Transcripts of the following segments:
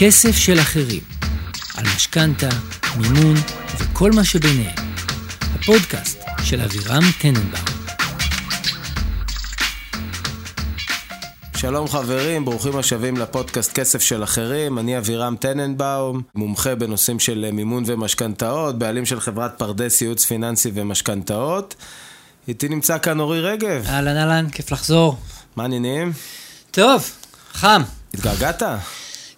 כסף של אחרים, על משכנתה, מימון וכל מה שביניהם. הפודקאסט של אבירם טננבאום. שלום חברים, ברוכים השבים לפודקאסט כסף של אחרים, אני אבירם טננבאום, מומחה בנושאים של מימון ומשכנתאות, בעלים של חברת פרדס ייעוץ פיננסי ומשכנתאות. איתי נמצא כאן אורי רגב. אהלן אהלן, כיף לחזור. מה העניינים? טוב, חם. התגעגעת?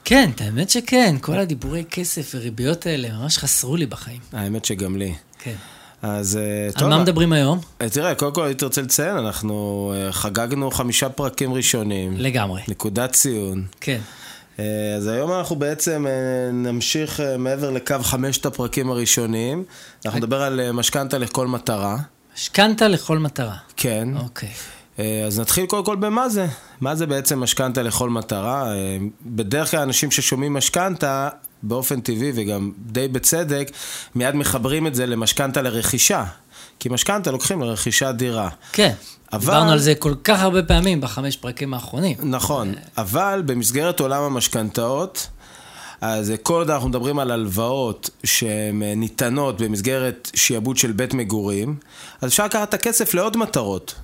כן, האמת שכן, כל הדיבורי כסף וריביות האלה ממש חסרו לי בחיים. האמת שגם לי. כן. אז אה, טוב. על מה מדברים היום? אה, תראה, קודם כל הייתי רוצה לציין, אנחנו אה, חגגנו חמישה פרקים ראשונים. לגמרי. נקודת ציון. כן. אה, אז היום אנחנו בעצם אה, נמשיך אה, מעבר לקו חמשת הפרקים הראשונים. אנחנו נדבר על אה, משכנתה לכל מטרה. משכנתה לכל מטרה. כן. אוקיי. אה, אז נתחיל קודם כל במה זה. מה זה בעצם משכנתה לכל מטרה? אה, בדרך כלל אנשים ששומעים משכנתה, באופן טבעי וגם די בצדק, מיד מחברים את זה למשכנתה לרכישה. כי משכנתה לוקחים לרכישת דירה. כן. אבל- דיברנו על זה כל כך הרבה פעמים בחמש פרקים האחרונים. נכון, אבל במסגרת עולם המשכנתאות, אז כל עוד אנחנו מדברים על הלוואות שהן אה, ניתנות במסגרת שיעבוד של בית מגורים, אז אפשר לקחת את הכסף לעוד מטרות.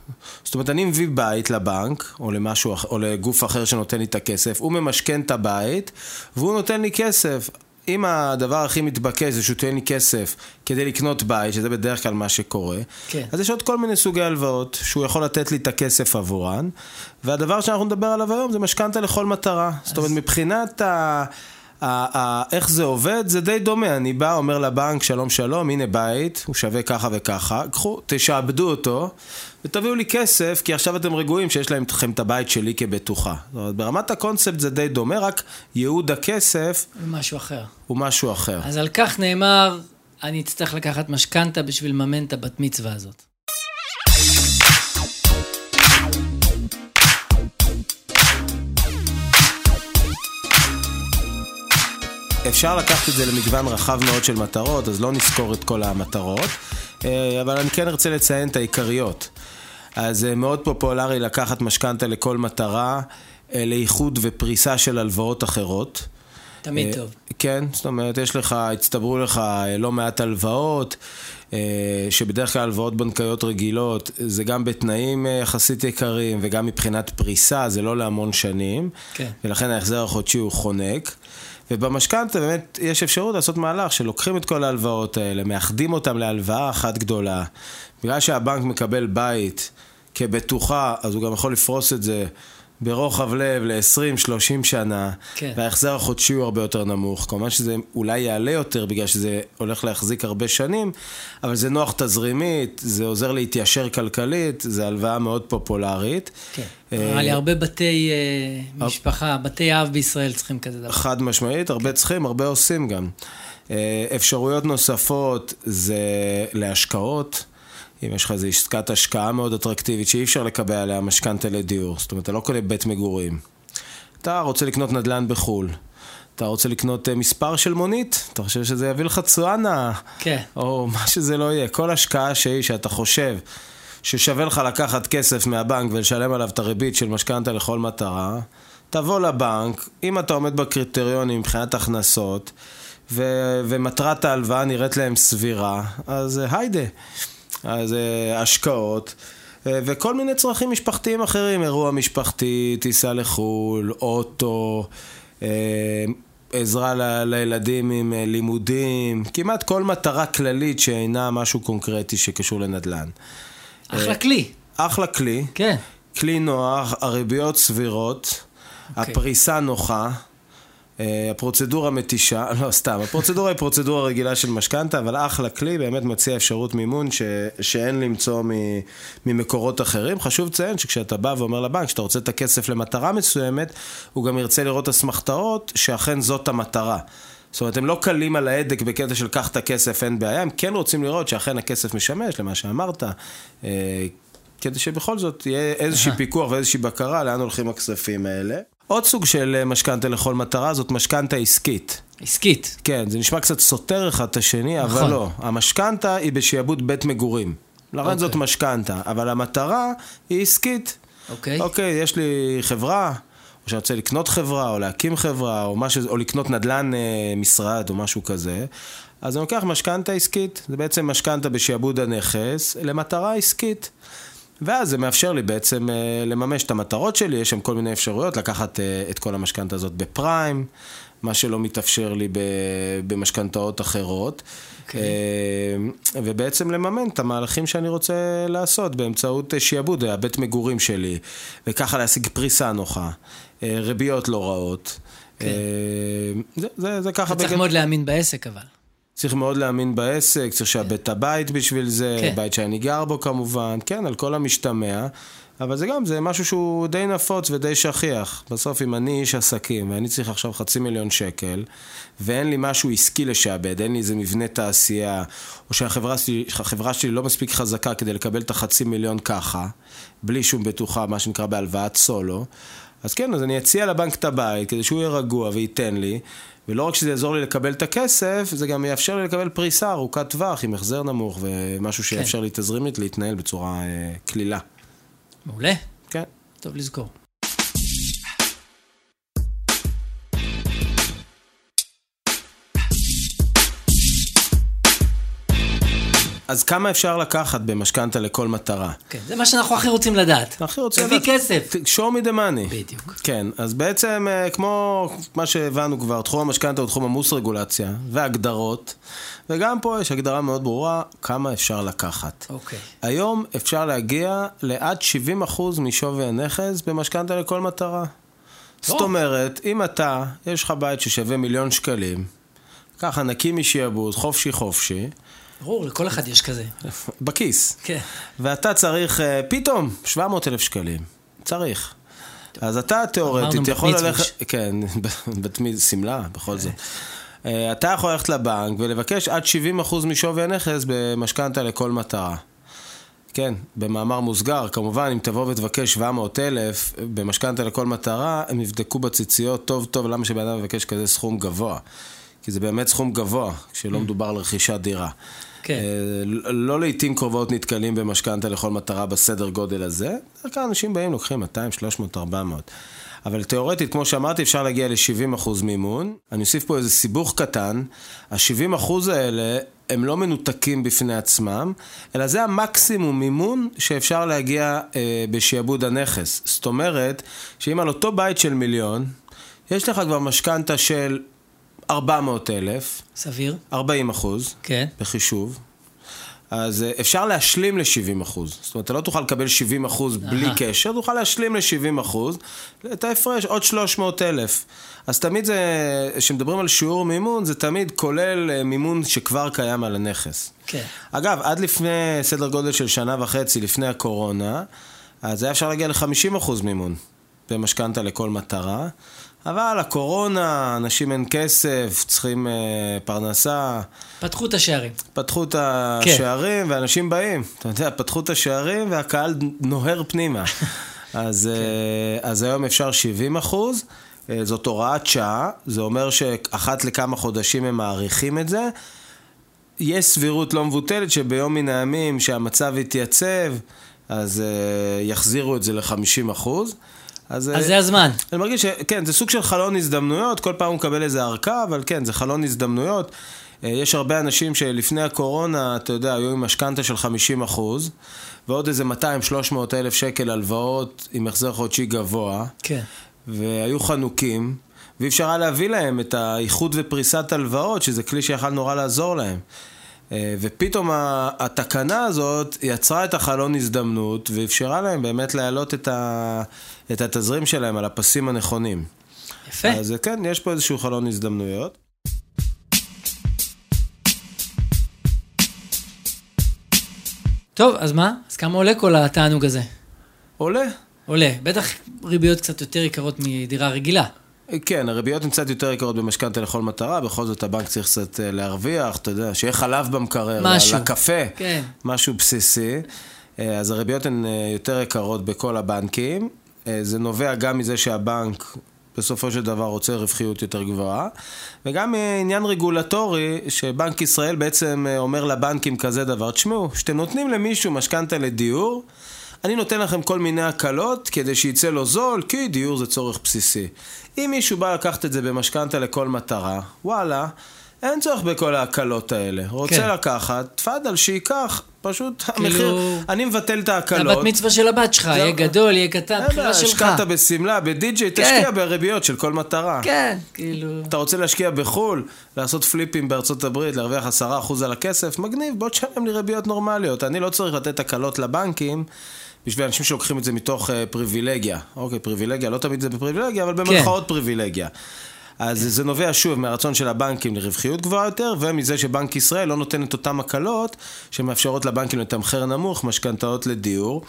זאת אומרת, אני מביא בית לבנק, או למשהו, או לגוף אחר שנותן לי את הכסף, הוא ממשכן את הבית, והוא נותן לי כסף. אם הדבר הכי מתבקש זה שהוא תן לי כסף כדי לקנות בית, שזה בדרך כלל מה שקורה, כן. אז יש עוד כל מיני סוגי הלוואות שהוא יכול לתת לי את הכסף עבורן, והדבר שאנחנו נדבר עליו היום זה משכנתה לכל מטרה. זאת אומרת, מבחינת ה... איך זה עובד, זה די דומה. אני בא, אומר לבנק, שלום שלום, הנה בית, הוא שווה ככה וככה, קחו, תשעבדו אותו, ותביאו לי כסף, כי עכשיו אתם רגועים שיש להם לכם את הבית שלי כבטוחה. זאת אומרת, ברמת הקונספט זה די דומה, רק ייעוד הכסף משהו אחר. הוא משהו אחר. אז על כך נאמר, אני אצטרך לקחת משכנתה בשביל לממן את הבת מצווה הזאת. אפשר לקחת את זה למגוון רחב מאוד של מטרות, אז לא נזכור את כל המטרות, אה, אבל אני כן ארצה לציין את העיקריות. אז זה מאוד פופולרי לקחת משכנתה לכל מטרה, אה, לאיחוד ופריסה של הלוואות אחרות. תמיד אה, טוב. כן, זאת אומרת, יש לך, הצטברו לך אה, לא מעט הלוואות, אה, שבדרך כלל הלוואות בנקאיות רגילות, זה גם בתנאים אה, יחסית יקרים וגם מבחינת פריסה, זה לא להמון שנים, כן. ולכן ההחזר החודשי הוא חונק. ובמשכנתה באמת יש אפשרות לעשות מהלך שלוקחים את כל ההלוואות האלה, מאחדים אותם להלוואה אחת גדולה. בגלל שהבנק מקבל בית כבטוחה, אז הוא גם יכול לפרוס את זה ברוחב לב ל-20-30 שנה, כן. וההחזר החודשי הוא הרבה יותר נמוך. כמובן שזה אולי יעלה יותר בגלל שזה הולך להחזיק הרבה שנים, אבל זה נוח תזרימית, זה עוזר להתיישר כלכלית, זה הלוואה מאוד פופולרית. כן. אה, נראה לי הרבה בתי אה, משפחה, בתי אב בישראל צריכים כזה דבר. חד משמעית, הרבה צריכים, הרבה עושים גם. אה, אפשרויות נוספות זה להשקעות. אם יש לך איזו עסקת השקעה מאוד אטרקטיבית שאי אפשר לקבל עליה משכנתה לדיור, זאת אומרת, אתה לא קונה בית מגורים. אתה רוצה לקנות נדל"ן בחו"ל. אתה רוצה לקנות אה, מספר של מונית, אתה חושב שזה יביא לך תשואה נאה. כן. או מה שזה לא יהיה. כל השקעה שהיא שאתה חושב ששווה לך לקחת כסף מהבנק ולשלם עליו את הריבית של משכנתה לכל מטרה, תבוא לבנק, אם אתה עומד בקריטריונים מבחינת הכנסות, ו- ומטרת ההלוואה נראית להם סבירה, אז אה, היידה. אז אה, השקעות. אה, וכל מיני צרכים משפחתיים אחרים, אירוע משפחתי, טיסה לחו"ל, אוטו, אה, עזרה ל- לילדים עם לימודים, כמעט כל מטרה כללית שאינה משהו קונקרטי שקשור לנדל"ן. אחלה כלי. אחלה כלי, כן. כלי נוח, הריביות סבירות, אוקיי. הפריסה נוחה, הפרוצדורה מתישה, לא סתם, הפרוצדורה היא פרוצדורה רגילה של משכנתה, אבל אחלה כלי, באמת מציע אפשרות מימון ש, שאין למצוא מ, ממקורות אחרים. חשוב לציין שכשאתה בא ואומר לבנק שאתה רוצה את הכסף למטרה מסוימת, הוא גם ירצה לראות אסמכתאות שאכן זאת המטרה. זאת אומרת, הם לא קלים על ההדק בקטע של קח את הכסף, אין בעיה, הם כן רוצים לראות שאכן הכסף משמש למה שאמרת, אה, כדי שבכל זאת יהיה איזשהי פיקוח ואיזושהי בקרה לאן הולכים הכספים האלה. עוד סוג של אה, משכנתה לכל מטרה זאת משכנתה עסקית. עסקית. כן, זה נשמע קצת סותר אחד את השני, נכון. אבל לא. המשכנתה היא בשעבוד בית מגורים. לכן אוקיי. זאת משכנתה, אבל המטרה היא עסקית. אוקיי. אוקיי, יש לי חברה, או שאני רוצה לקנות חברה, או להקים חברה, או, משהו, או לקנות נדל"ן אה, משרד, או משהו כזה, אז אני לוקח משכנתה עסקית, זה בעצם משכנתה בשעבוד הנכס, למטרה עסקית. ואז זה מאפשר לי בעצם אה, לממש את המטרות שלי, יש שם כל מיני אפשרויות, לקחת אה, את כל המשכנתה הזאת בפריים, מה שלא מתאפשר לי במשכנתאות אחרות. Okay. אוקיי. אה, ובעצם לממן את המהלכים שאני רוצה לעשות באמצעות שיעבוד, הבית מגורים שלי, וככה להשיג פריסה נוחה, ריביות לא רעות. Okay. כן. זה, זה, זה ככה... צריך בגד... מאוד להאמין בעסק אבל. צריך מאוד להאמין בעסק, צריך לשעבד את הבית בשביל זה, כן. בית שאני גר בו כמובן, כן, על כל המשתמע. אבל זה גם, זה משהו שהוא די נפוץ ודי שכיח. בסוף, אם אני איש עסקים ואני צריך עכשיו חצי מיליון שקל, ואין לי משהו עסקי לשעבד, אין לי איזה מבנה תעשייה, או שהחברה שלי, שלי לא מספיק חזקה כדי לקבל את החצי מיליון ככה, בלי שום בטוחה, מה שנקרא בהלוואת סולו, אז כן, אז אני אציע לבנק את הבית כדי שהוא יהיה רגוע וייתן לי, ולא רק שזה יעזור לי לקבל את הכסף, זה גם יאפשר לי לקבל פריסה ארוכת טווח עם החזר נמוך ומשהו כן. שיאפשר כן. לי תזרימית להתנהל בצורה אה, קלילה. מעולה. כן. טוב לזכור. אז כמה אפשר לקחת במשכנתה לכל מטרה? כן, זה מה שאנחנו הכי רוצים לדעת. הכי רוצים לדעת. תביא כסף. show me the money. בדיוק. כן, אז בעצם, אה, כמו מה שהבנו כבר, תחום המשכנתה הוא תחום עמוס רגולציה והגדרות, וגם פה יש הגדרה מאוד ברורה, כמה אפשר לקחת. אוקיי. היום אפשר להגיע לעד 70% משווי הנכס במשכנתה לכל מטרה. זאת אומרת, אם אתה, יש לך בית ששווה מיליון שקלים, ככה נקי משעבוד, חופשי חופשי, ברור, לכל אחד יש כזה. בכיס. כן. ואתה צריך, אה, פתאום, 700 אלף שקלים. צריך. אז אתה תיאורטית יכול ללכת... כן, בתמיד, שמלה, בכל זאת. אה, אתה יכול ללכת לבנק ולבקש עד 70% משווי הנכס במשכנתה לכל מטרה. כן, במאמר מוסגר, כמובן, אם תבוא ותבקש 700 אלף במשכנתה לכל מטרה, הם יבדקו בציציות טוב טוב למה שבן אדם מבקש כזה סכום גבוה. כי זה באמת סכום גבוה, כשלא mm. מדובר על רכישת דירה. כן. אה, לא לעיתים קרובות נתקלים במשכנתה לכל מטרה בסדר גודל הזה. בדרך כלל אנשים באים, לוקחים 200, 300, 400. אבל תאורטית, כמו שאמרתי, אפשר להגיע ל-70% מימון. אני אוסיף פה איזה סיבוך קטן. ה-70% האלה הם לא מנותקים בפני עצמם, אלא זה המקסימום מימון שאפשר להגיע אה, בשעבוד הנכס. זאת אומרת, שאם על אותו בית של מיליון, יש לך כבר משכנתה של 400 אלף. סביר. 40 אחוז. כן. בחישוב. אז אה, אפשר להשלים ל-70 אחוז. זאת אומרת, אתה לא תוכל לקבל 70 אחוז בלי קשר, תוכל להשלים ל-70 אחוז, את ההפרש, עוד 300 אלף. אז תמיד זה, כשמדברים על שיעור מימון, זה תמיד כולל אה, מימון שכבר קיים על הנכס. כן. אגב, עד לפני סדר גודל של שנה וחצי, לפני הקורונה, אז היה אפשר להגיע ל-50 אחוז מימון במשכנתה לכל מטרה. אבל הקורונה, אנשים אין כסף, צריכים אה, פרנסה. פתחו את השערים. פתחו את השערים, כן. ואנשים באים. אתה יודע, פתחו את השערים והקהל נוהר פנימה. אז, כן. אה, אז היום אפשר 70 אחוז. אה, זאת הוראת שעה, זה אומר שאחת לכמה חודשים הם מעריכים את זה. יש סבירות לא מבוטלת שביום מן הימים שהמצב יתייצב, אז uh, יחזירו את זה ל-50 אחוז. אז, אז זה הזמן. אני מרגיש שכן, זה סוג של חלון הזדמנויות, כל פעם הוא מקבל איזה ארכה, אבל כן, זה חלון הזדמנויות. אה, יש הרבה אנשים שלפני הקורונה, אתה יודע, היו עם משכנתה של 50 אחוז, ועוד איזה 200-300 אלף שקל הלוואות עם החזר חודשי גבוה. כן. והיו חנוקים, ואי אפשר היה להביא להם את האיחוד ופריסת הלוואות, שזה כלי שיכל נורא לעזור להם. אה, ופתאום התקנה הזאת יצרה את החלון הזדמנות ואפשרה להם באמת להעלות את, ה, את התזרים שלהם על הפסים הנכונים. יפה. אז כן, יש פה איזשהו חלון הזדמנויות. טוב, אז מה? אז כמה עולה כל התענוג הזה? עולה. עולה. בטח ריביות קצת יותר יקרות מדירה רגילה. כן, הריביות הן קצת יותר יקרות במשכנתה לכל מטרה, בכל זאת הבנק צריך קצת אה, להרוויח, אתה יודע, שיהיה חלב במקרר, משהו, לקפה, כן. משהו בסיסי. אה, אז הריביות הן אה, יותר יקרות בכל הבנקים. זה נובע גם מזה שהבנק בסופו של דבר רוצה רווחיות יותר גבוהה, וגם עניין רגולטורי, שבנק ישראל בעצם אומר לבנקים כזה דבר, תשמעו, כשאתם נותנים למישהו משכנתה לדיור, אני נותן לכם כל מיני הקלות כדי שיצא לו זול, כי דיור זה צורך בסיסי. אם מישהו בא לקחת את זה במשכנתה לכל מטרה, וואלה, אין צורך בכל ההקלות האלה. רוצה כן. לקחת, תפאדל, שייקח. פשוט כאילו- המחיר, אני מבטל את ההקלות. הבת מצווה של הבת שלך, יהיה גדול, יהיה קטן, בחירה שלך. השקעת בשמלה, בדי-ג'יי, תשקיע בריביות של כל מטרה. כן, כאילו... אתה רוצה להשקיע בחו"ל, לעשות פליפים בארצות הברית, להרוויח 10% על הכסף, מגניב, בוא תשלם לי ריביות נורמליות. אני לא צריך לתת הקלות לבנקים בשביל אנשים שלוקחים את זה מתוך uh, פריבילגיה. אוקיי, פריבילגיה, לא תמיד זה בפריבילגיה, אבל במרכאות פריבילגיה. אז זה נובע שוב מהרצון של הבנקים לרווחיות גבוהה יותר, ומזה שבנק ישראל לא נותן את אותן הקלות שמאפשרות לבנקים לתמחר נמוך משכנתאות לדיור.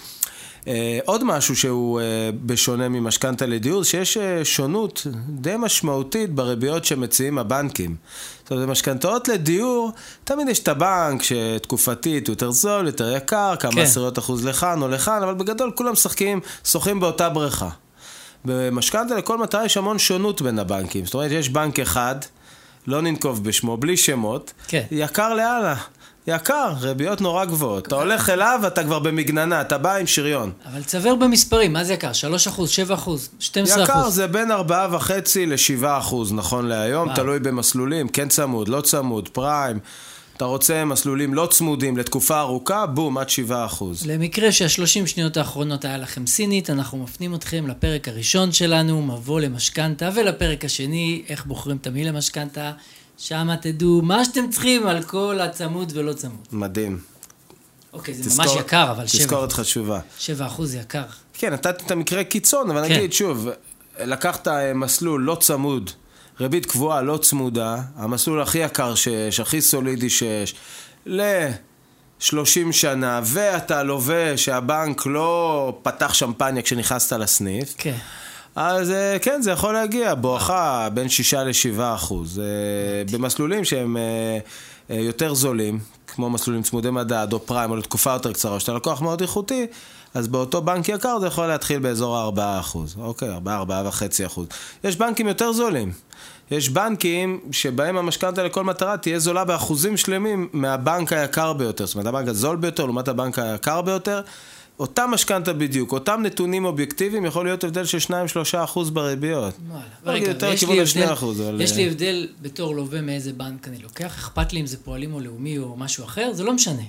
Uh, עוד משהו שהוא uh, בשונה ממשכנתה לדיור, שיש uh, שונות די משמעותית בריביות שמציעים הבנקים. זאת אומרת, במשכנתאות לדיור, תמיד יש את הבנק שתקופתית הוא יותר זול, יותר יקר, כמה כן. עשיריות אחוז לכאן או לכאן, אבל בגדול כולם משחקים, שוחים באותה בריכה. במשכנתה לכל מטרה יש המון שונות בין הבנקים. זאת אומרת, יש בנק אחד, לא ננקוב בשמו, בלי שמות, כן. יקר לאללה. יקר, ריביות נורא גבוהות. אתה הולך אליו, אתה כבר במגננה, אתה בא עם שריון. אבל תסבר במספרים, מה זה יקר? 3 אחוז, 7 אחוז, 12 יקר אחוז. זה בין 4.5 ל-7 אחוז, נכון להיום, וואו. תלוי במסלולים, כן צמוד, לא צמוד, פריים. אתה רוצה מסלולים לא צמודים לתקופה ארוכה, בום, עד 7 אחוז. למקרה שהשלושים שניות האחרונות היה לכם סינית, אנחנו מפנים אתכם לפרק הראשון שלנו, מבוא למשכנתה, ולפרק השני, איך בוחרים תמהיל למשכנתה. שם תדעו מה שאתם צריכים על כל הצמוד ולא צמוד. מדהים. אוקיי, זה ממש תזכור- יקר, אבל 7 תזכורת חשובה. 7 אחוז יקר. כן, נתתי את המקרה קיצון, אבל כן. נגיד שוב, לקחת אה, מסלול לא צמוד, ריבית קבועה לא צמודה, המסלול הכי יקר שיש, הכי סולידי שיש, ל-30 שנה, ואתה לווה שהבנק לא פתח שמפניה כשנכנסת לסניף, כן. אז אה, כן, זה יכול להגיע, בואכה בין 6 ל-7 אחוז. אה, במסלולים שהם אה, יותר זולים, כמו מסלולים צמודי מדד או פריים, או לתקופה יותר קצרה, שאתה לקוח מאוד איכותי, אז באותו בנק יקר זה יכול להתחיל באזור ה-4 אחוז. אוקיי, 4, 4.5 אחוז. יש בנקים יותר זולים. יש בנקים שבהם המשכנתה לכל מטרה תהיה זולה באחוזים שלמים מהבנק היקר ביותר. זאת אומרת, הבנק הזול ביותר לעומת הבנק היקר ביותר. אותה משכנתה בדיוק, אותם נתונים אובייקטיביים, יכול להיות הבדל של 2-3 אחוז בריביות. וואלה. לא, רגע, יותר כיוון לי ל-2 הבדל- אחוז, אבל... יש לי אה, הבדל בתור לווה מאיזה בנק אני לוקח, אכפת לי אם זה פועלים או לאומי או משהו אחר, זה לא משנה.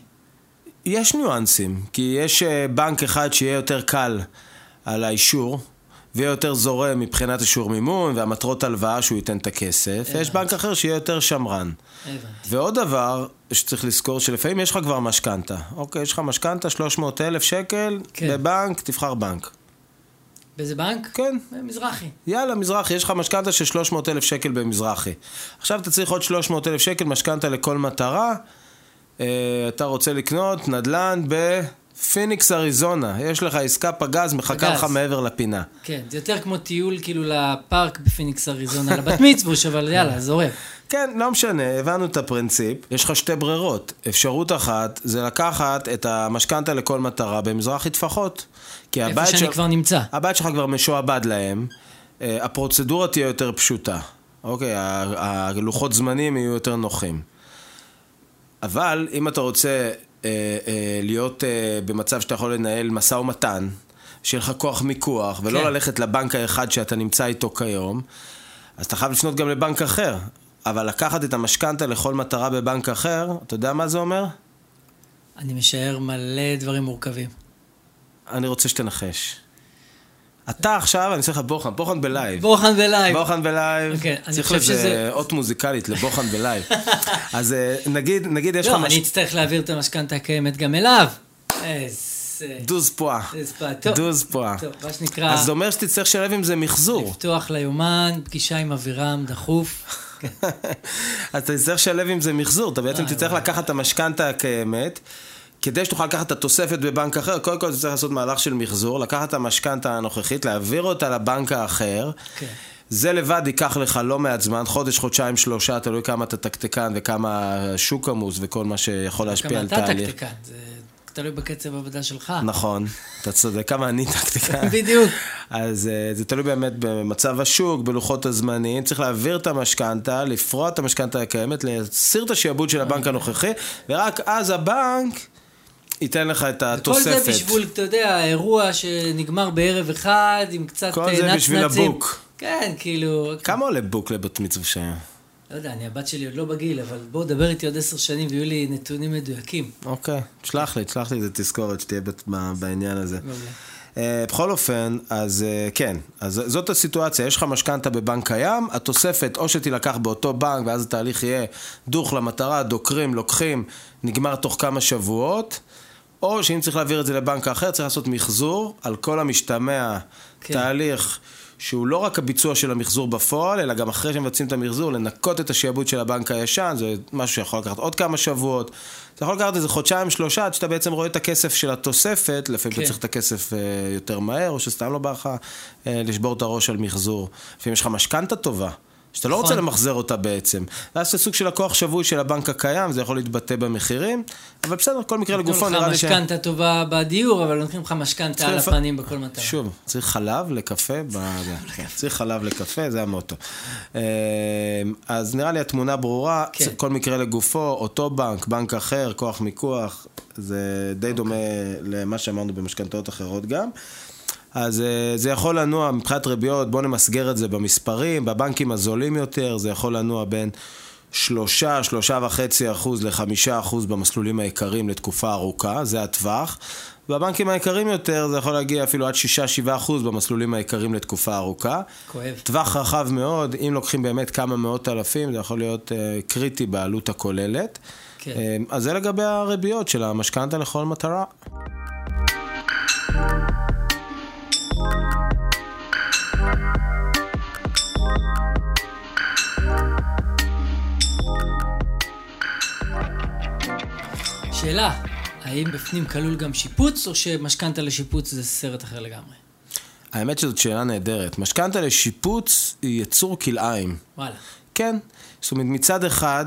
יש ניואנסים, כי יש אה, בנק אחד שיהיה יותר קל על האישור, ויהיה יותר זורם מבחינת אישור מימון והמטרות הלוואה שהוא ייתן את הכסף, ויש בנק אחר שיהיה יותר שמרן. הבנתי. ועוד דבר שצריך לזכור, שלפעמים יש לך כבר משכנתה. אוקיי, יש לך משכנתה 300 אלף שקל, כן. בבנק, תבחר בנק. באיזה בנק? כן. מזרחי. יאללה, מזרחי, יש לך משכנתה של 300 אלף שקל במזרחי. עכשיו אתה צריך עוד 300 אלף שקל משכנתה לכל מטרה. אה, אתה רוצה לקנות נדל"ן בפיניקס, אריזונה. יש לך עסקה פגז, מחכה פגז. לך מעבר לפינה. כן, זה יותר כמו טיול כאילו לפארק בפיניקס אריזונה, לבת מצווה ש, אבל יאללה, זורם. כן, לא משנה, הבנו את הפרינציפ. יש לך שתי ברירות. אפשרות אחת זה לקחת את המשכנתה לכל מטרה במזרחי טפחות. כי איפה שאני של- כבר נמצא. הבית שלך כבר משועבד להם, אה, הפרוצדורה תהיה יותר פשוטה, אוקיי? הלוחות זמנים יהיו יותר נוחים. אבל אם אתה רוצה אה, אה, להיות אה, במצב שאתה יכול לנהל משא ומתן, שיהיה לך כוח מיקוח, ולא כן. ללכת לבנק האחד שאתה נמצא איתו כיום, אז אתה חייב לפנות גם לבנק אחר. אבל לקחת את המשכנתה לכל מטרה בבנק אחר, אתה יודע מה זה אומר? אני משער מלא דברים מורכבים. אני רוצה שתנחש. אתה עכשיו, אני אעשה לך בוחן, בוחן ב live. בוחן ב live. בוחן ב live, אוקיי, אני צריך חושב לזה שזה- אות מוזיקלית לבוחן ב live. אז אה, נגיד, נגיד יש לך לא, מש... אני אצטרך להעביר את המשכנתה הקיימת גם אליו. איזה... דוז. איזה. טוב. דוז פואה. טוב, מה שנקרא, אז זה אומר שתצטרך לשלב עם זה מחזור. לפתוח ליומן, פגישה עם אבירם, דחוף. אז אתה תצטרך לשלב עם זה מחזור. אתה בעצם תצטרך. לקחת את המשכנתה הקיימת. כדי שתוכל לקחת את התוספת בבנק אחר, קודם כל אתה צריך לעשות מהלך של מחזור, לקחת את המשכנתה הנוכחית, להעביר אותה לבנק האחר. כן. זה לבד ייקח לך לא מעט זמן, חודש, חודשיים, שלושה, תלוי כמה אתה תקתקן וכמה השוק עמוס וכל מה שיכול להשפיע על אתה תהליך. טקטיקן, זה תלוי בקצב העבודה שלך. נכון, אתה צודק, כמה אני טקטיקה. בדיוק. אז אה, זה תלוי באמת במצב השוק, בלוחות הזמנים, צריך להעביר את המשכנתה, לפרוע את המשכנתה הקיימת, להסיר את השעבוד של הבנק הנוכחי, ורק אז הבנק ייתן לך את התוספת. זה בשביל, אתה יודע, אירוע שנגמר בערב אחד, עם קצת כל אה, זה נצנצים. בשביל הבוק. כן, כאילו... כמה עולה בוק לבת מצווה שהיה? לא יודע, אני הבת שלי עוד לא בגיל, אבל בואו דבר איתי עוד עשר שנים ויהיו לי נתונים מדויקים. אוקיי, תשלח לי, תשלח לי איזה תזכורת שתהיה בעניין הזה. אה, בכל אופן, אז אה, כן, אז זאת הסיטואציה, יש לך משכנתה בבנק קיים, התוספת או שתילקח באותו בנק ואז התהליך יהיה דוך למטרה, דוקרים, לוקחים, נגמר תוך כמה שבועות, או שאם צריך להעביר את זה לבנק אחר, צריך לעשות מחזור על כל המשתמע, כן. תהליך שהוא לא רק הביצוע של המחזור בפועל, אלא גם אחרי שמבצעים את המחזור, לנקות את השעבוד של הבנק הישן, זה משהו שיכול לקחת עוד כמה שבועות. זה יכול לקחת איזה חודשיים, שלושה, עד שאתה בעצם רואה את הכסף של התוספת, לפעמים כן. אתה צריך את הכסף אה, יותר מהר, או שסתם לא בא לך אה, לשבור את הראש על מחזור. לפעמים יש לך משכנתה טובה. שאתה לא רוצה נכון. למחזר אותה בעצם. ואז זה סוג של לקוח שבוי של הבנק הקיים, זה יכול להתבטא במחירים, אבל בסדר, כל מקרה לגופו נותנים נראה לך לי ש... משכנתה טובה בדיור, אבל נותנים לך משכנתה על הפנים בכל מטרה. שוב, צריך חלב לקפה. כן, צריך חלב לקפה, זה המוטו. אה, אז נראה לי התמונה ברורה, כן. כל מקרה לגופו, אותו בנק, בנק אחר, כוח מיקוח, זה די דומה למה שאמרנו במשכנתאות אחרות גם. אז אה, זה יכול לנוע מבחינת ריביות, בואו נמסגר את זה במספרים, בבנקים הזולים יותר, זה יכול לנוע בין שלושה, שלושה וחצי אחוז לחמישה אחוז במסלולים העיקריים לתקופה ארוכה, זה הטווח. בבנקים היקרים יותר זה יכול להגיע אפילו עד שישה, שבעה אחוז במסלולים העיקריים לתקופה ארוכה. כואב. טווח רחב מאוד, אם לוקחים באמת כמה מאות אלפים, זה יכול להיות אה, קריטי בעלות הכוללת. כן. אה, אז זה לגבי הריביות של המשכנתה לכל מטרה. שאלה, האם בפנים כלול גם שיפוץ, או שמשכנתה לשיפוץ זה סרט אחר לגמרי? האמת שזאת שאלה נהדרת. משכנתה לשיפוץ היא יצור כלאיים. וואלה. כן. זאת אומרת, מצד אחד,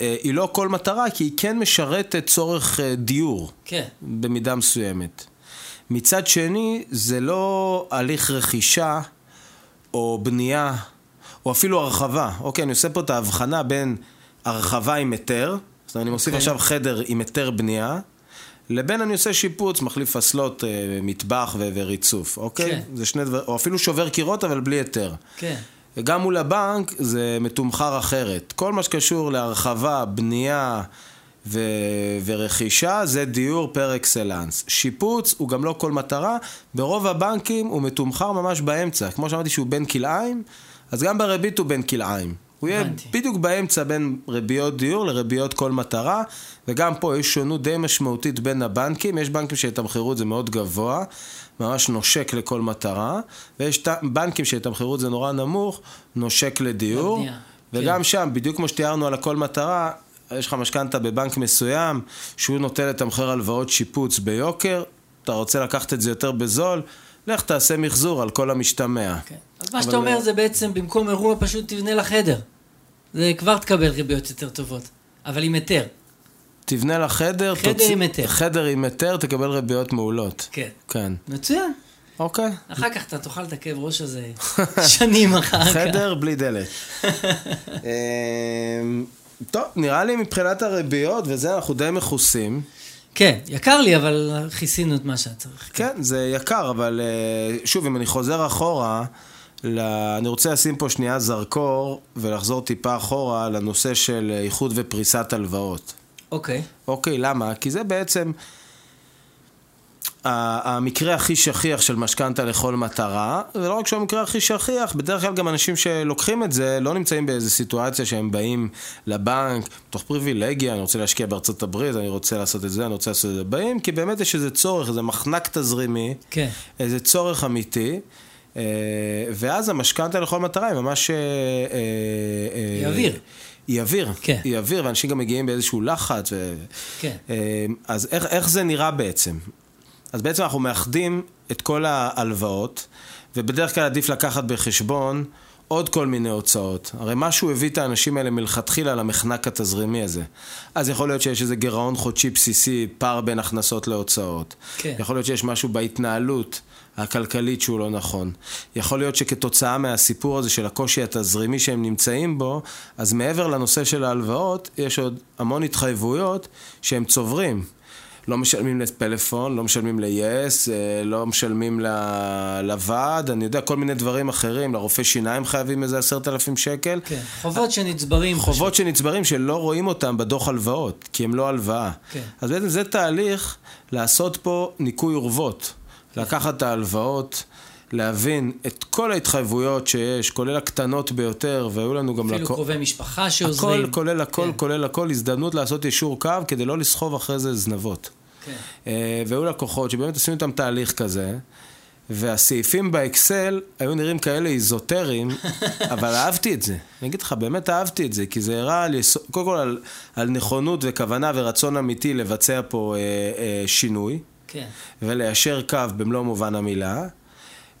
אה, היא לא כל מטרה, כי היא כן משרתת צורך אה, דיור, כן. במידה מסוימת. מצד שני, זה לא הליך רכישה, או בנייה, או אפילו הרחבה. אוקיי, אני עושה פה את ההבחנה בין הרחבה עם היתר, זאת אומרת, אני מוסיף אוקיי. עכשיו חדר עם היתר בנייה, לבין אני עושה שיפוץ, מחליף אסלות, אה, מטבח ו- וריצוף, אוקיי? כן. זה שני דברים, או אפילו שובר קירות, אבל בלי היתר. כן. וגם מול הבנק זה מתומחר אחרת. כל מה שקשור להרחבה, בנייה ו... ורכישה זה דיור פר אקסלנס. שיפוץ הוא גם לא כל מטרה, ברוב הבנקים הוא מתומחר ממש באמצע. כמו שאמרתי שהוא בין כלאיים, אז גם בריבית הוא בין כלאיים. הוא יהיה. בדיוק באמצע בין ריביות דיור לריביות כל מטרה, וגם פה יש שונות די משמעותית בין הבנקים. יש בנקים שיתמחרו את זה מאוד גבוה, ממש נושק לכל מטרה, ויש ת- בנקים שיתמחרו את זה נורא נמוך, נושק לדיור. לבנייה, וגם כן. שם, בדיוק כמו שתיארנו על הכל מטרה, יש לך משכנתה בבנק מסוים, שהוא נוטה לתמחר הלוואות שיפוץ ביוקר, אתה רוצה לקחת את זה יותר בזול, לך תעשה מחזור על כל המשתמע. כן. אז מה שאתה אומר אה, זה בעצם, במקום אירוע פשוט תבנה לה חדר. זה כבר תקבל ריביות יותר טובות. אבל עם היתר. תבנה לך חדר, חדר עם היתר. חדר עם היתר, תקבל ריביות מעולות. כן. כן. מצוין. אוקיי. אחר כך אתה תאכל את הכאב ראש הזה שנים אחר כך. חדר בלי דלת. אמ, טוב, נראה לי מבחינת הריביות וזה, אנחנו די מכוסים. כן, יקר לי, אבל כיסינו את מה שהיה צריך. כן, זה יקר, אבל אה, שוב, אם אני חוזר אחורה, ל... אני רוצה לשים פה שנייה זרקור ולחזור טיפה אחורה לנושא של איחוד ופריסת הלוואות. אוקיי. אוקיי, למה? כי זה בעצם המקרה הכי שכיח של משכנתה לכל מטרה, ולא רק שהוא המקרה הכי שכיח, בדרך כלל גם אנשים שלוקחים את זה לא נמצאים באיזו סיטואציה שהם באים לבנק, תוך פריבילגיה, אני רוצה להשקיע בארצות הברית, אני רוצה לעשות את זה, אני רוצה לעשות את זה, באים, כי באמת יש איזה צורך, איזה מחנק תזרימי, כן. איזה צורך אמיתי. אה, ואז המשכנתה לכל מטרה היא ממש... אה, אה, היא אוויר. היא אוויר. כן. היא אוויר, ואנשים גם מגיעים באיזשהו לחץ. ו... כן. אז איך, איך זה נראה בעצם? אז בעצם אנחנו מאחדים את כל ההלוואות, ובדרך כלל עדיף לקחת בחשבון עוד כל מיני הוצאות. הרי משהו הביא את האנשים האלה מלכתחילה למחנק התזרימי הזה. אז יכול להיות שיש איזה גירעון חודשי בסיסי, פער בין הכנסות להוצאות. כן. יכול להיות שיש משהו בהתנהלות הכלכלית שהוא לא נכון. יכול להיות שכתוצאה מהסיפור הזה של הקושי התזרימי שהם נמצאים בו, אז מעבר לנושא של ההלוואות, יש עוד המון התחייבויות שהם צוברים. לא משלמים לפלאפון, לא משלמים ל-yes, אה, לא משלמים לוועד, אני יודע, כל מיני דברים אחרים, לרופא שיניים חייבים איזה עשרת אלפים שקל. כן, חובות שנצברים. חובות פשוט. שנצברים שלא רואים אותם בדוח הלוואות, כי הם לא הלוואה. כן. אז בעצם זה תהליך לעשות פה ניקוי אורוות. כן. לקחת את ההלוואות. להבין את כל ההתחייבויות שיש, כולל הקטנות ביותר, והיו לנו גם... אפילו לקו... קרובי משפחה שעוזרים. הכל, כולל הכל, כן. כולל הכל, הזדמנות לעשות אישור קו כדי לא לסחוב אחרי זה זנבות. כן. אה, והיו לקוחות שבאמת עשינו איתם תהליך כזה, והסעיפים באקסל היו נראים כאלה איזוטריים, אבל אהבתי את זה. אני אגיד לך, באמת אהבתי את זה, כי זה הראה לי, קודם כל על, על נכונות וכוונה ורצון אמיתי לבצע פה אה, אה, שינוי. כן. וליישר קו במלוא מובן המילה.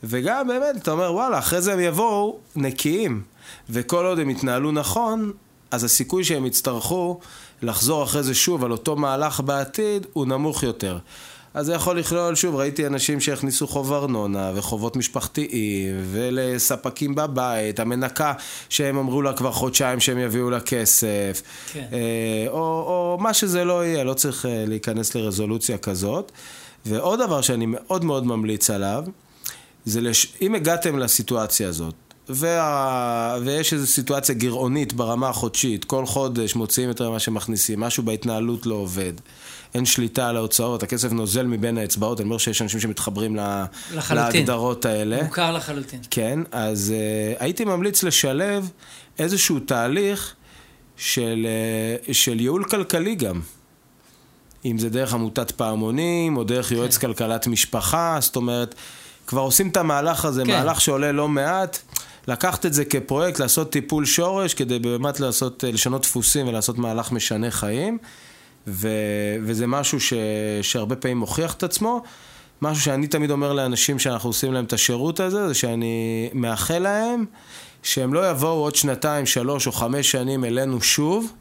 וגם באמת, אתה אומר, וואלה, אחרי זה הם יבואו נקיים. וכל עוד הם יתנהלו נכון, אז הסיכוי שהם יצטרכו לחזור אחרי זה שוב על אותו מהלך בעתיד, הוא נמוך יותר. אז זה יכול לכלול, שוב, ראיתי אנשים שהכניסו חוב ארנונה וחובות משפחתיים ולספקים בבית, המנקה שהם אמרו לה כבר חודשיים שהם יביאו לה כסף, כן. אה, או, או מה שזה לא יהיה, לא צריך אה, להיכנס לרזולוציה כזאת. ועוד דבר שאני מאוד מאוד ממליץ עליו, זה לש... אם הגעתם לסיטואציה הזאת, וה... ויש איזו סיטואציה גירעונית ברמה החודשית, כל חודש מוציאים יותר ממה שמכניסים, משהו בהתנהלות לא עובד, אין שליטה על ההוצאות, הכסף נוזל מבין האצבעות, אני אומר שיש אנשים שמתחברים לה... להגדרות האלה. מוכר לחלוטין. כן, אז uh, הייתי ממליץ לשלב איזשהו תהליך של, uh, של ייעול כלכלי גם. אם זה דרך עמותת פעמונים, או דרך יועץ כן. כלכלת משפחה, זאת אומרת... כבר עושים את המהלך הזה, כן. מהלך שעולה לא מעט. לקחת את זה כפרויקט, לעשות טיפול שורש, כדי באמת לעשות, לשנות דפוסים ולעשות מהלך משנה חיים. ו, וזה משהו ש, שהרבה פעמים מוכיח את עצמו. משהו שאני תמיד אומר לאנשים שאנחנו עושים להם את השירות הזה, זה שאני מאחל להם שהם לא יבואו עוד שנתיים, שלוש או חמש שנים אלינו שוב,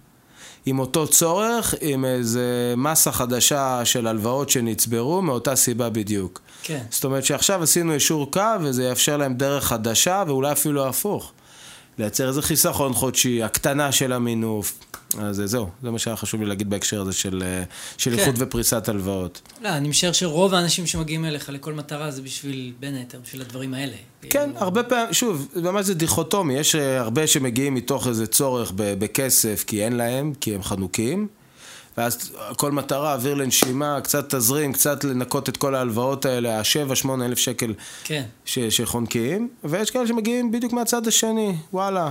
עם אותו צורך, עם איזה מסה חדשה של הלוואות שנצברו, מאותה סיבה בדיוק. כן. זאת אומרת שעכשיו עשינו אישור קו, וזה יאפשר להם דרך חדשה, ואולי אפילו הפוך. לייצר איזה חיסכון חודשי, הקטנה של המינוף. אז זהו, זה מה שהיה חשוב לי להגיד בהקשר הזה של, אה, של כן. איחוד ופריסת הלוואות. לא, אני משער שרוב האנשים שמגיעים אליך לכל מטרה זה בשביל, בין היתר, בשביל הדברים האלה. כן, כאילו... הרבה פעמים, שוב, ממש זה דיכוטומי, יש אה, הרבה שמגיעים מתוך איזה צורך בכסף כי אין להם, כי הם חנוקים. ואז כל מטרה, אוויר לנשימה, קצת תזרים, קצת לנקות את כל ההלוואות האלה, השבע, שמונה אלף שקל כן. ש- שחונקים, ויש כאלה שמגיעים בדיוק מהצד השני, וואלה,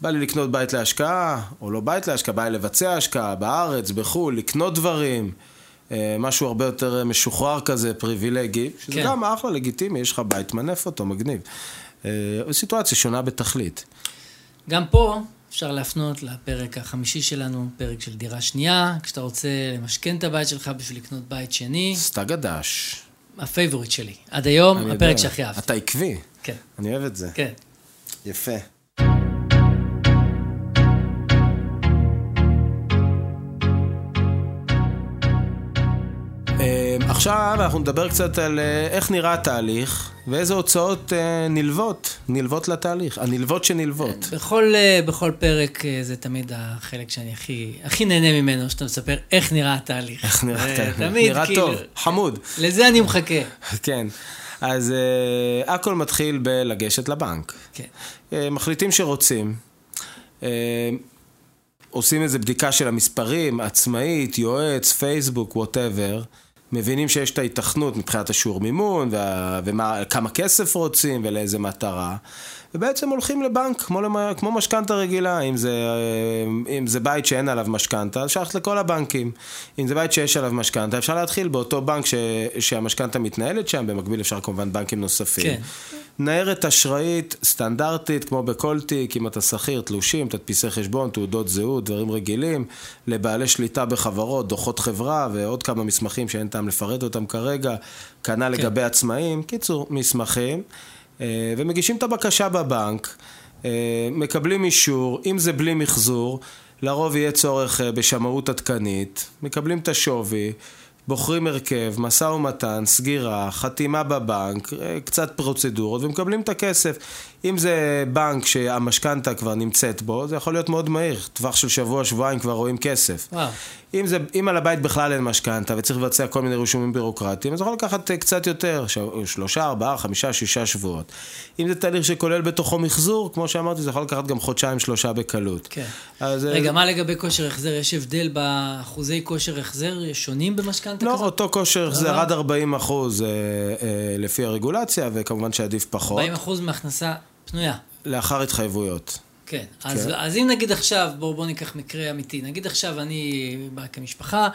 בא לי לקנות בית להשקעה, או לא בית להשקעה, בא לי לבצע השקעה בארץ, בחו"ל, לקנות דברים, אה, משהו הרבה יותר משוחרר כזה, פריבילגי, שזה כן. גם אחלה, לגיטימי, יש לך בית, מנף אותו, מגניב. אה, סיטואציה שונה בתכלית. גם פה, אפשר להפנות לפרק החמישי שלנו, פרק של דירה שנייה, כשאתה רוצה למשכן את הבית שלך בשביל לקנות בית שני. סטאג הדש. ה favorite שלי. עד היום, הפרק שהכי אהבתי. אתה עקבי. כן. אני אוהב את זה. כן. יפה. עכשיו אנחנו נדבר קצת על אה, איך נראה התהליך ואיזה הוצאות אה, נלוות, נלוות לתהליך, הנלוות שנלוות. בכל, אה, בכל פרק זה תמיד החלק שאני הכי, הכי נהנה ממנו, שאתה מספר איך נראה התהליך. איך נראה התהליך, נראה כאילו, טוב, חמוד. לזה אני מחכה. כן. אז uh, הכל מתחיל בלגשת לבנק. כן. Uh, מחליטים שרוצים. Uh, עושים איזו בדיקה של המספרים, עצמאית, יועץ, פייסבוק, וואטאבר. מבינים שיש את ההיתכנות מבחינת השיעור מימון, וכמה כסף רוצים ולאיזה מטרה, ובעצם הולכים לבנק, כמו, כמו משכנתה רגילה, אם זה, אם זה בית שאין עליו משכנתה, אפשר ללכת לכל הבנקים. אם זה בית שיש עליו משכנתה, אפשר להתחיל באותו בנק ש, שהמשכנתה מתנהלת שם, במקביל אפשר כמובן בנקים נוספים. כן. ניירת אשראית סטנדרטית, כמו בכל תיק, אם אתה שכיר, תלושים, תדפיסי חשבון, תעודות זהות, דברים רגילים, לבעלי שליטה בחברות, דוחות חברה ועוד כמה מסמכים שאין טעם לפרט אותם כרגע, כנ"ל כן. לגבי עצמאים, קיצור, מסמכים, אה, ומגישים את הבקשה בבנק, אה, מקבלים אישור, אם זה בלי מחזור, לרוב יהיה צורך אה, בשמאות עדכנית, מקבלים את השווי, בוחרים הרכב, משא ומתן, סגירה, חתימה בבנק, אה, קצת פרוצדורות ומקבלים את הכסף. אם זה בנק שהמשכנתה כבר נמצאת בו, זה יכול להיות מאוד מהיר. טווח של שבוע, שבועיים כבר רואים כסף. וואו. אם, זה, אם על הבית בכלל אין משכנתה וצריך לבצע כל מיני רישומים בירוקרטיים, אז יכול לקחת אה, קצת יותר, ש... שלושה, ארבעה, חמישה, שישה שבועות. אם זה תהליך שכולל בתוכו מחזור, כמו שאמרתי, זה יכול לקחת גם חודשיים, שלושה בקלות. כן. אז, אה, רגע, מה לגבי כושר החזר? יש הבדל באחוזי כושר החזר שונים במשכנתה לא, כזאת? אותו כושר החזר אה. עד 40 אחוז אה, אה, לפי הרגולציה, וכמובן שעדיף פחות, 40% מהכנסה פנויה. לאחר התחייבויות. כן. אז, כן. אז אם נגיד עכשיו, בואו בוא ניקח מקרה אמיתי. נגיד עכשיו אני בא כמשפחה,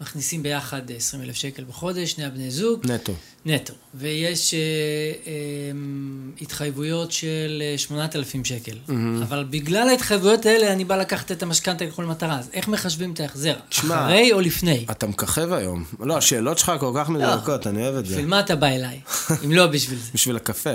מכניסים ביחד 20 אלף שקל בחודש, שני הבני זוג. נטו. נטו. ויש אה, אה, התחייבויות של אה, 8,000 שקל. אבל בגלל ההתחייבויות האלה, אני בא לקחת את המשכנתה לכל מטרה. אז איך מחשבים את ההחזר? תשמע, אחרי או לפני? אתה מככב היום. לא, השאלות שלך כל כך מדויקות, אני אוהב את זה. בשביל מה אתה בא אליי? אם לא בשביל זה. בשביל הקפה.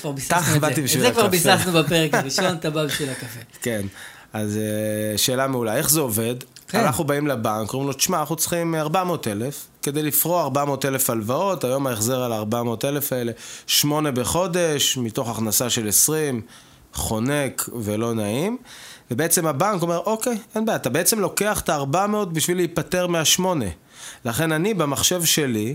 כבר ביססנו את זה. את זה כבר. ביססנו בפרק הראשון, אתה בא בשביל הקפה. כן. אז אה, שאלה מעולה, איך זה עובד? כן. אנחנו באים לבנק, אומרים לו, תשמע, אנחנו צריכים 400 אלף, כדי לפרוע 400 אלף הלוואות, היום ההחזר על 400 אלף האלה, שמונה בחודש, מתוך הכנסה של 20, חונק ולא נעים. ובעצם הבנק אומר, אוקיי, אין בעיה, אתה בעצם לוקח את ה-400 בשביל להיפטר מהשמונה. לכן אני, במחשב שלי,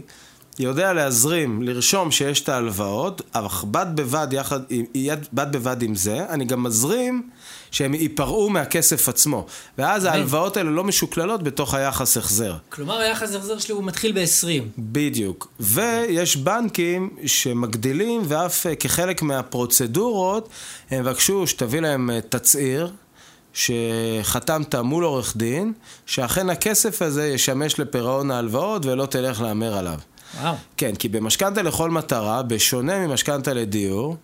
יודע להזרים, לרשום שיש את ההלוואות, אך בד בבד, יחד, יד- בד בבד עם זה, אני גם מזרים שהם ייפרעו מהכסף עצמו. ואז ההלוואות האלה לא משוקללות בתוך היחס החזר. כלומר, היחס החזר שלי הוא מתחיל ב-20. בדיוק. ויש בנקים שמגדילים, ואף אה, כחלק מהפרוצדורות, הם יבקשו שתביא להם אה, תצהיר. שחתמת מול עורך דין, שאכן הכסף הזה ישמש לפירעון ההלוואות ולא תלך להמר עליו. וואו. כן, כי במשכנתה לכל מטרה, בשונה ממשכנתה לדיור,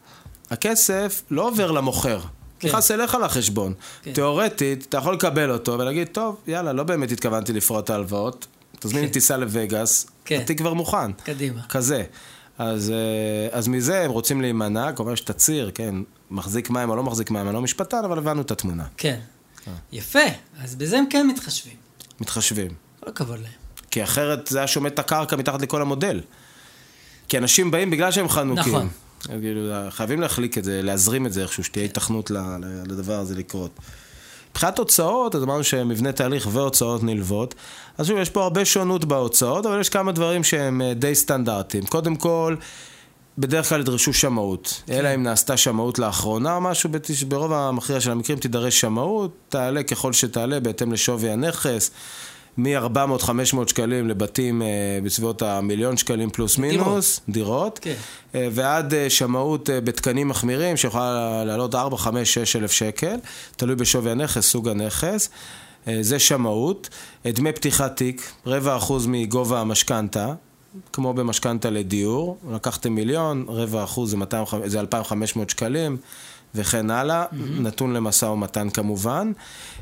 הכסף לא עובר למוכר. כן. נכנס אליך לחשבון. כן. תיאורטית, אתה יכול לקבל אותו ולהגיד, טוב, יאללה, לא באמת התכוונתי לפרוע את ההלוואות, תזמין לי כן. טיסה לווגאס, כן. התיק כבר מוכן. קדימה. כזה. אז, אה, אז מזה הם רוצים להימנע, כמובן יש תצהיר, כן, מחזיק מים או לא מחזיק מים, אני לא משפטן, אבל הבנו את התמונה. כן. יפה, אז בזה הם כן מתחשבים. מתחשבים. כל הכבוד להם. כי אחרת זה היה שומט את הקרקע מתחת לכל המודל. כי אנשים באים בגלל שהם חנוקים. נכון. כאילו, חייבים להחליק את זה, להזרים את זה איכשהו, שתהיה ל- לדבר הזה לקרות. מבחינת הוצאות, אז אמרנו שמבנה תהליך והוצאות נלוות. אז שוב, יש פה הרבה שונות בהוצאות, אבל יש כמה דברים שהם אה, די סטנדרטיים. קודם כל, בדרך כלל ידרשו שמאות. כן. אלא אם נעשתה שמאות לאחרונה או משהו, בתש- ברוב המכריע של המקרים תידרש שמאות, תעלה ככל שתעלה בהתאם לשווי הנכס. מ-400-500 שקלים לבתים אה, בסביבות המיליון שקלים פלוס דירות. מינוס, דירות, כן. אה, ועד אה, שמאות בתקנים מחמירים שיכולה לעלות 4, 5, 6 אלף שקל, תלוי בשווי הנכס, סוג הנכס. זה שמאות. דמי פתיחת תיק, רבע אחוז מגובה המשכנתה, כמו במשכנתה לדיור. לקחתם מיליון, רבע אחוז זה, 200, זה 2,500 שקלים. וכן הלאה, mm-hmm. נתון למשא ומתן כמובן.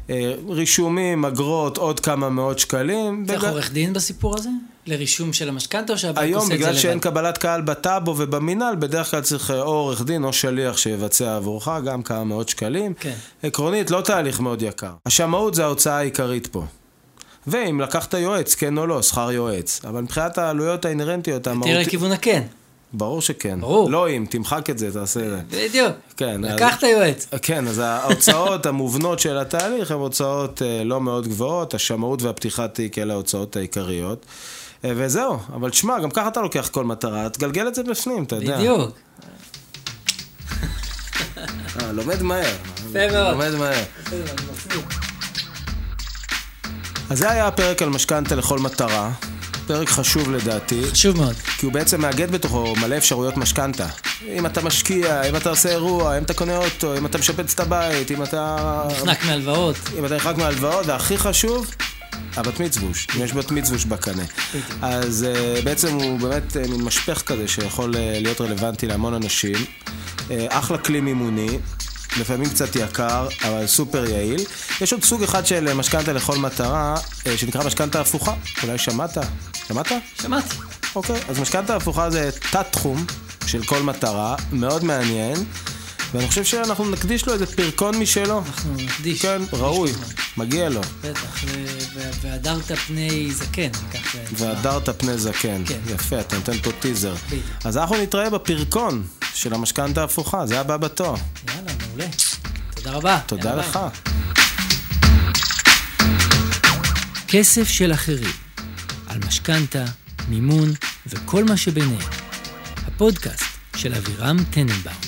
אה, רישומים, אגרות, עוד כמה מאות שקלים. צריך בג- עורך דין בסיפור הזה? לרישום של המשכנתה או שהבנק היום, עושה את זה לבד? בגלל שאין קבלת קהל בטאבו ובמינהל, בדרך כלל צריך אה, או עורך דין או שליח שיבצע עבורך, גם כמה מאות שקלים. כן. עקרונית, לא תהליך מאוד יקר. השמאות זה ההוצאה העיקרית פה. ואם לקחת יועץ, כן או לא, שכר יועץ. אבל מבחינת העלויות האינהרנטיות, תראה המהותיות... לכיוון הכן. ברור שכן. ברור. לא אם, תמחק את זה, תעשה את זה. בדיוק. כן. אז- לקחת יועץ. כן, אז ההוצאות המובנות של התהליך הן הוצאות אה, לא מאוד גבוהות, השמאות והפתיחת תיק אלה ההוצאות העיקריות. אה, וזהו, אבל תשמע, גם ככה אתה לוקח כל מטרה, תגלגל את זה בפנים, אתה יודע. בדיוק. אה, לומד מהר. יפה מאוד. לומד מהר. אז זה היה הפרק על משכנתה לכל מטרה. פרק חשוב לדעתי, חשוב מאוד. כי הוא בעצם מאגד בתוכו מלא אפשרויות משכנתה. אם אתה משקיע, אם אתה עושה אירוע, אם אתה קונה אוטו, אם אתה משפץ את הבית, אם אתה... נחנק מהלוואות. אם אתה נחלק מהלוואות, והכי חשוב, הבת מצווש, אם יש בת מצווש בקנה. אז uh, בעצם הוא באמת uh, מין משפך כזה שיכול uh, להיות רלוונטי להמון אנשים. Uh, אחלה כלי מימוני. לפעמים קצת יקר, אבל סופר יעיל. יש עוד סוג אחד של משכנתה לכל מטרה, אה, שנקרא משכנתה הפוכה. אולי שמעת? שמעת? שמעתי. אוקיי, אז משכנתה הפוכה זה תת-תחום של כל מטרה, מאוד מעניין. ואני חושב שאנחנו נקדיש לו איזה פרקון משלו. אנחנו נקדיש. כן, ראוי, מגיע לו. בטח, והדרת פני זקן, כך זה נקרא. והדרת פני זקן. כן. יפה, אתה נותן פה טיזר. בדיוק. אז אנחנו נתראה בפרקון של המשכנתה ההפוכה, זה הבא בתור. יאללה, מעולה. תודה רבה. תודה לך. כסף של אחרים, על משכנתה, מימון וכל מה שביניהם. הפודקאסט של אבירם טננבאום.